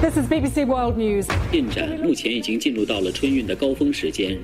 This is BBC World News. 进展目前已经进入到了春运的高峰时间。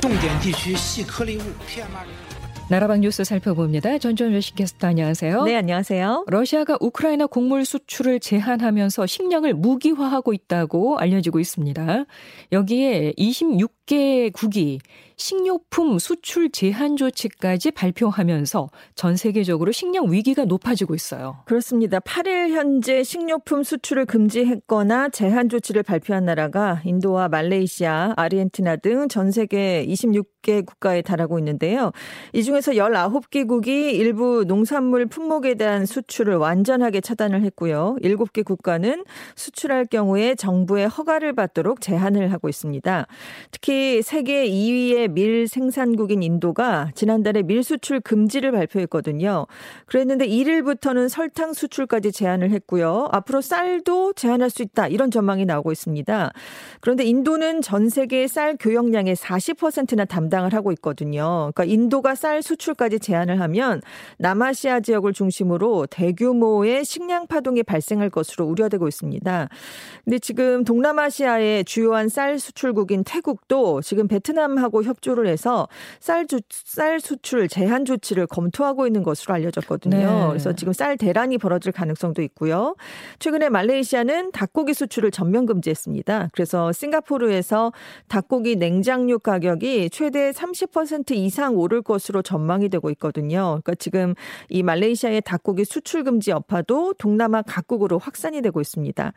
重点地区细颗粒物 PM2.5。 나라방 뉴스 살펴봅니다. 전주현 시캐스터 안녕하세요. 네, 안녕하세요. 러시아가 우크라이나 곡물 수출을 제한하면서 식량을 무기화하고 있다고 알려지고 있습니다. 여기에 26 개 국이 식료품 수출 제한 조치까지 발표하면서 전 세계적으로 식량 위기가 높아지고 있어요. 그렇습니다. 8일 현재 식료품 수출을 금지했거나 제한 조치를 발표한 나라가 인도와 말레이시아, 아르헨티나 등 전 세계 26개 국가에 달하고 있는데요. 이 중에서 19개국이 일부 농산물 품목에 대한 수출을 완전하게 차단을 했고요. 7개 국가는 수출할 경우에 정부의 허가를 받도록 제한을 하고 있습니다. 특히 세계 2위의 밀 생산국인 인도가 지난달에 밀 수출 금지를 발표했거든요. 그랬는데 1일부터는 설탕 수출까지 제한을 했고요. 앞으로 쌀도 제한할 수 있다. 이런 전망이 나오고 있습니다. 그런데 인도는 전 세계 쌀 교역량의 40%나 담당을 하고 있거든요. 그러니까 인도가 쌀 수출까지 제한을 하면 남아시아 지역을 중심으로 대규모의 식량 파동이 발생할 것으로 우려되고 있습니다. 근데 지금 동남아시아의 주요한 쌀 수출국인 태국도 지금 베트남하고 협조를 해서 쌀, 주, 쌀 수출 제한 조치를 검토하고 있는 것으로 알려졌거든요. 네. 그래서 지금 쌀 대란이 벌어질 가능성도 있고요. 최근에 말레이시아는 닭고기 수출을 전면 금지했습니다. 그래서 싱가포르에서 닭고기 냉장류 가격이 최대 30% 이상 오를 것으로 전망이 되고 있거든요. 그러니까 지금 이 말레이시아의 닭고기 수출 금지 여파도 동남아 각국으로 확산이 되고 있습니다.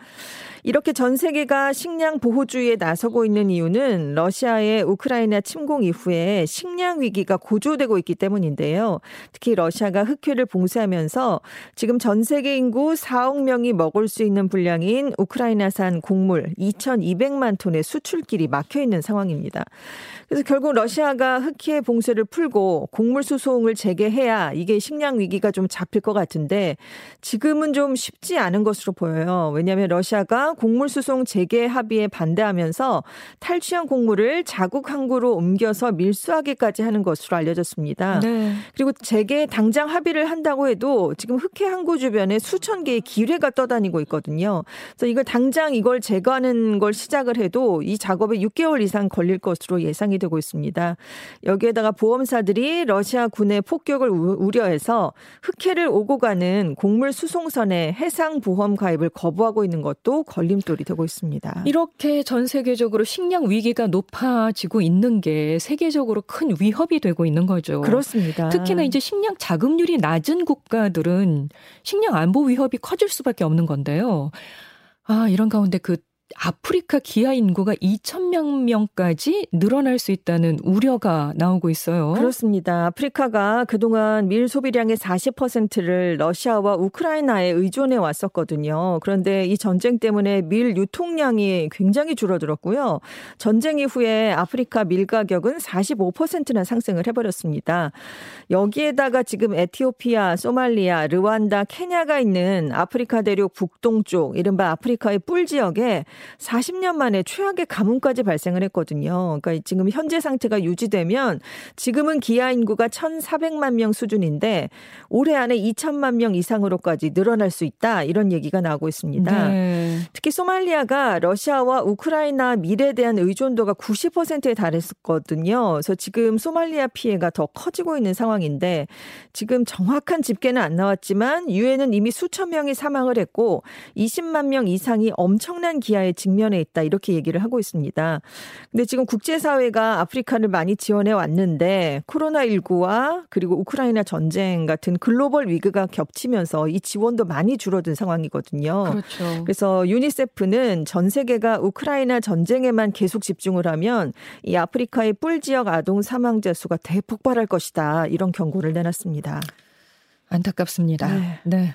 이렇게 전 세계가 식량 보호주의에 나서고 있는 이유는 러시아 의 우크라이나 침공 이후에 식량 위기가 고조되고 있기 때문인데요. 특히 러시아가 흑해를 봉쇄하면서 지금 전 세계 인구 4억 명이 먹을 수 있는 분량인 우크라이나산 곡물 2,200만 톤의 수출길이 막혀 있는 상황입니다. 그래서 결국 러시아가 흑해 봉쇄를 풀고 곡물 수송을 재개해야 이게 식량 위기가 좀 잡힐 것 같은데 지금은 좀 쉽지 않은 것으로 보여요. 왜냐하면 러시아가 곡물 수송 재개 합의에 반대하면서 탈취한 곡물을 자국 항구로 옮겨서 밀수하기까지 하는 것으로 알려졌습니다. 네. 그리고 재개 당장 합의를 한다고 해도 지금 흑해 항구 주변에 수천 개의 기뢰가 떠다니고 있거든요. 그래서 이걸 당장 이걸 제거하는 걸 시작을 해도 이 작업에 6개월 이상 걸릴 것으로 예상이 되고 있습니다. 여기에다가 보험사들이 러시아 군의 폭격을 우- 우려해서 흑해를 오고 가는 곡물 수송선의 해상 보험 가입을 거부하고 있는 것도 걸림돌이 되고 있습니다. 이렇게 전 세계적으로 식량 위기가 높 아지고 있는 게 세계적으로 큰 위협이 되고 있는 거죠. 그렇습니다. 특히나 이제 식량 자급률이 낮은 국가들은 식량 안보 위협이 커질 수밖에 없는 건데요. 아, 이런 가운데 그 아프리카 기아 인구가 2천만 명까지 늘어날 수 있다는 우려가 나오고 있어요. 그렇습니다. 아프리카가 그동안 밀 소비량의 40%를 러시아와 우크라이나에 의존해 왔었거든요. 그런데 이 전쟁 때문에 밀 유통량이 굉장히 줄어들었고요. 전쟁 이후에 아프리카 밀 가격은 45%나 상승을 해버렸습니다. 여기에다가 지금 에티오피아, 소말리아, 르완다, 케냐가 있는 아프리카 대륙 북동쪽, 이른바 아프리카의 뿔 지역에 40년 만에 최악의 가뭄까지 발생을 했거든요. 그러니까 지금 현재 상태가 유지되면 지금은 기아 인구가 1,400만 명 수준인데 올해 안에 2천만 명 이상으로까지 늘어날 수 있다. 이런 얘기가 나오고 있습니다. 네. 특히 소말리아가 러시아와 우크라이나 밀에 대한 의존도가 90%에 달했었거든요. 그래서 지금 소말리아 피해가 더 커지고 있는 상황인데 지금 정확한 집계는 안 나왔지만 유엔은 이미 수천 명이 사망을 했고 20만 명 이상이 엄청난 기아에 직면해 있다 이렇게 얘기를 하고 있습니다. 근데 지금 국제사회가 아프리카를 많이 지원해 왔는데 코로나19와 그리고 우크라이나 전쟁 같은 글로벌 위기가 겹치면서 이 지원도 많이 줄어든 상황이거든요. 그렇죠. 그래서 유니세프는 전 세계가 우크라이나 전쟁에만 계속 집중을 하면 이 아프리카의 뿔 지역 아동 사망자 수가 대폭발할 것이다. 이런 경고를 내놨습니다. 안타깝습니다. 네. 네.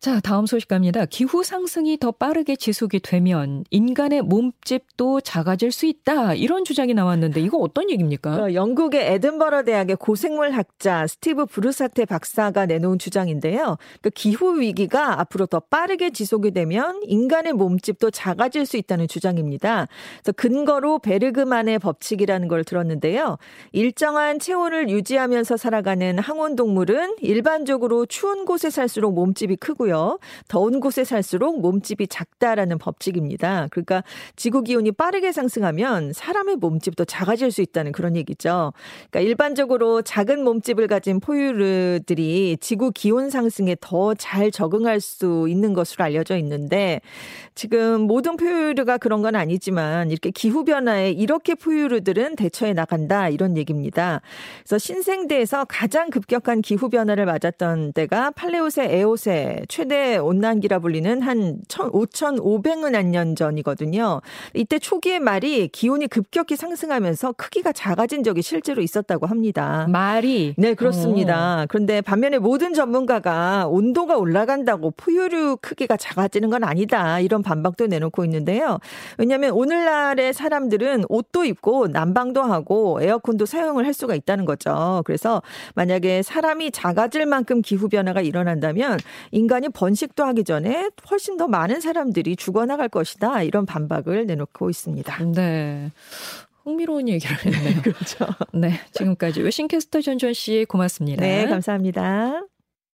자, 다음 소식 갑니다. 기후 상승이 더 빠르게 지속이 되면 인간의 몸집도 작아질 수 있다. 이런 주장이 나왔는데 이거 어떤 얘기입니까? 어, 영국의 에든버러 대학의 고생물 학자 스티브 브루사테 박사가 내놓은 주장인데요. 그 기후 위기가 앞으로 더 빠르게 지속이 되면 인간의 몸집도 작아질 수 있다는 주장입니다. 그래서 근거로 베르그만의 법칙이라는 걸 들었는데요. 일정한 체온을 유지하면서 살아가는 항온 동물은 일반적으로 추운 곳에 살수록 몸집이 크고요. 좋고요. 더운 곳에 살수록 몸집이 작다라는 법칙입니다. 그러니까 지구 기온이 빠르게 상승하면 사람의 몸집도 작아질 수 있다는 그런 얘기죠. 그러니까 일반적으로 작은 몸집을 가진 포유류들이 지구 기온 상승에 더 잘 적응할 수 있는 것으로 알려져 있는데 지금 모든 포유류가 그런 건 아니지만 이렇게 기후 변화에 이렇게 포유류들은 대처해 나간다 이런 얘기입니다. 그래서 신생대에서 가장 급격한 기후 변화를 맞았던 때가 팔레오세 에오세 최대 온난기라 불리는 한 5,500만 년 전이거든요. 이때 초기의 말이 기온이 급격히 상승하면서 크기가 작아진 적이 실제로 있었다고 합니다. 말이 네, 그렇습니다. 오. 그런데 반면에 모든 전문가가 온도가 올라간다고 포유류 크기가 작아지는 건 아니다. 이런 반박도 내놓고 있는데요. 왜냐하면 오늘날의 사람들은 옷도 입고 난방도 하고 에어컨도 사용을 할 수가 있다는 거죠. 그래서 만약에 사람이 작아질 만큼 기후 변화가 일어난다면 인간이 번식도 하기 전에 훨씬 더 많은 사람들이 죽어나갈 것이다. 이런 반박을 내놓고 있습니다. 네. 흥미로운 얘기를 했네요. 그렇죠. 네. 지금까지 외신캐스터 전주현 씨 고맙습니다. 네, 감사합니다.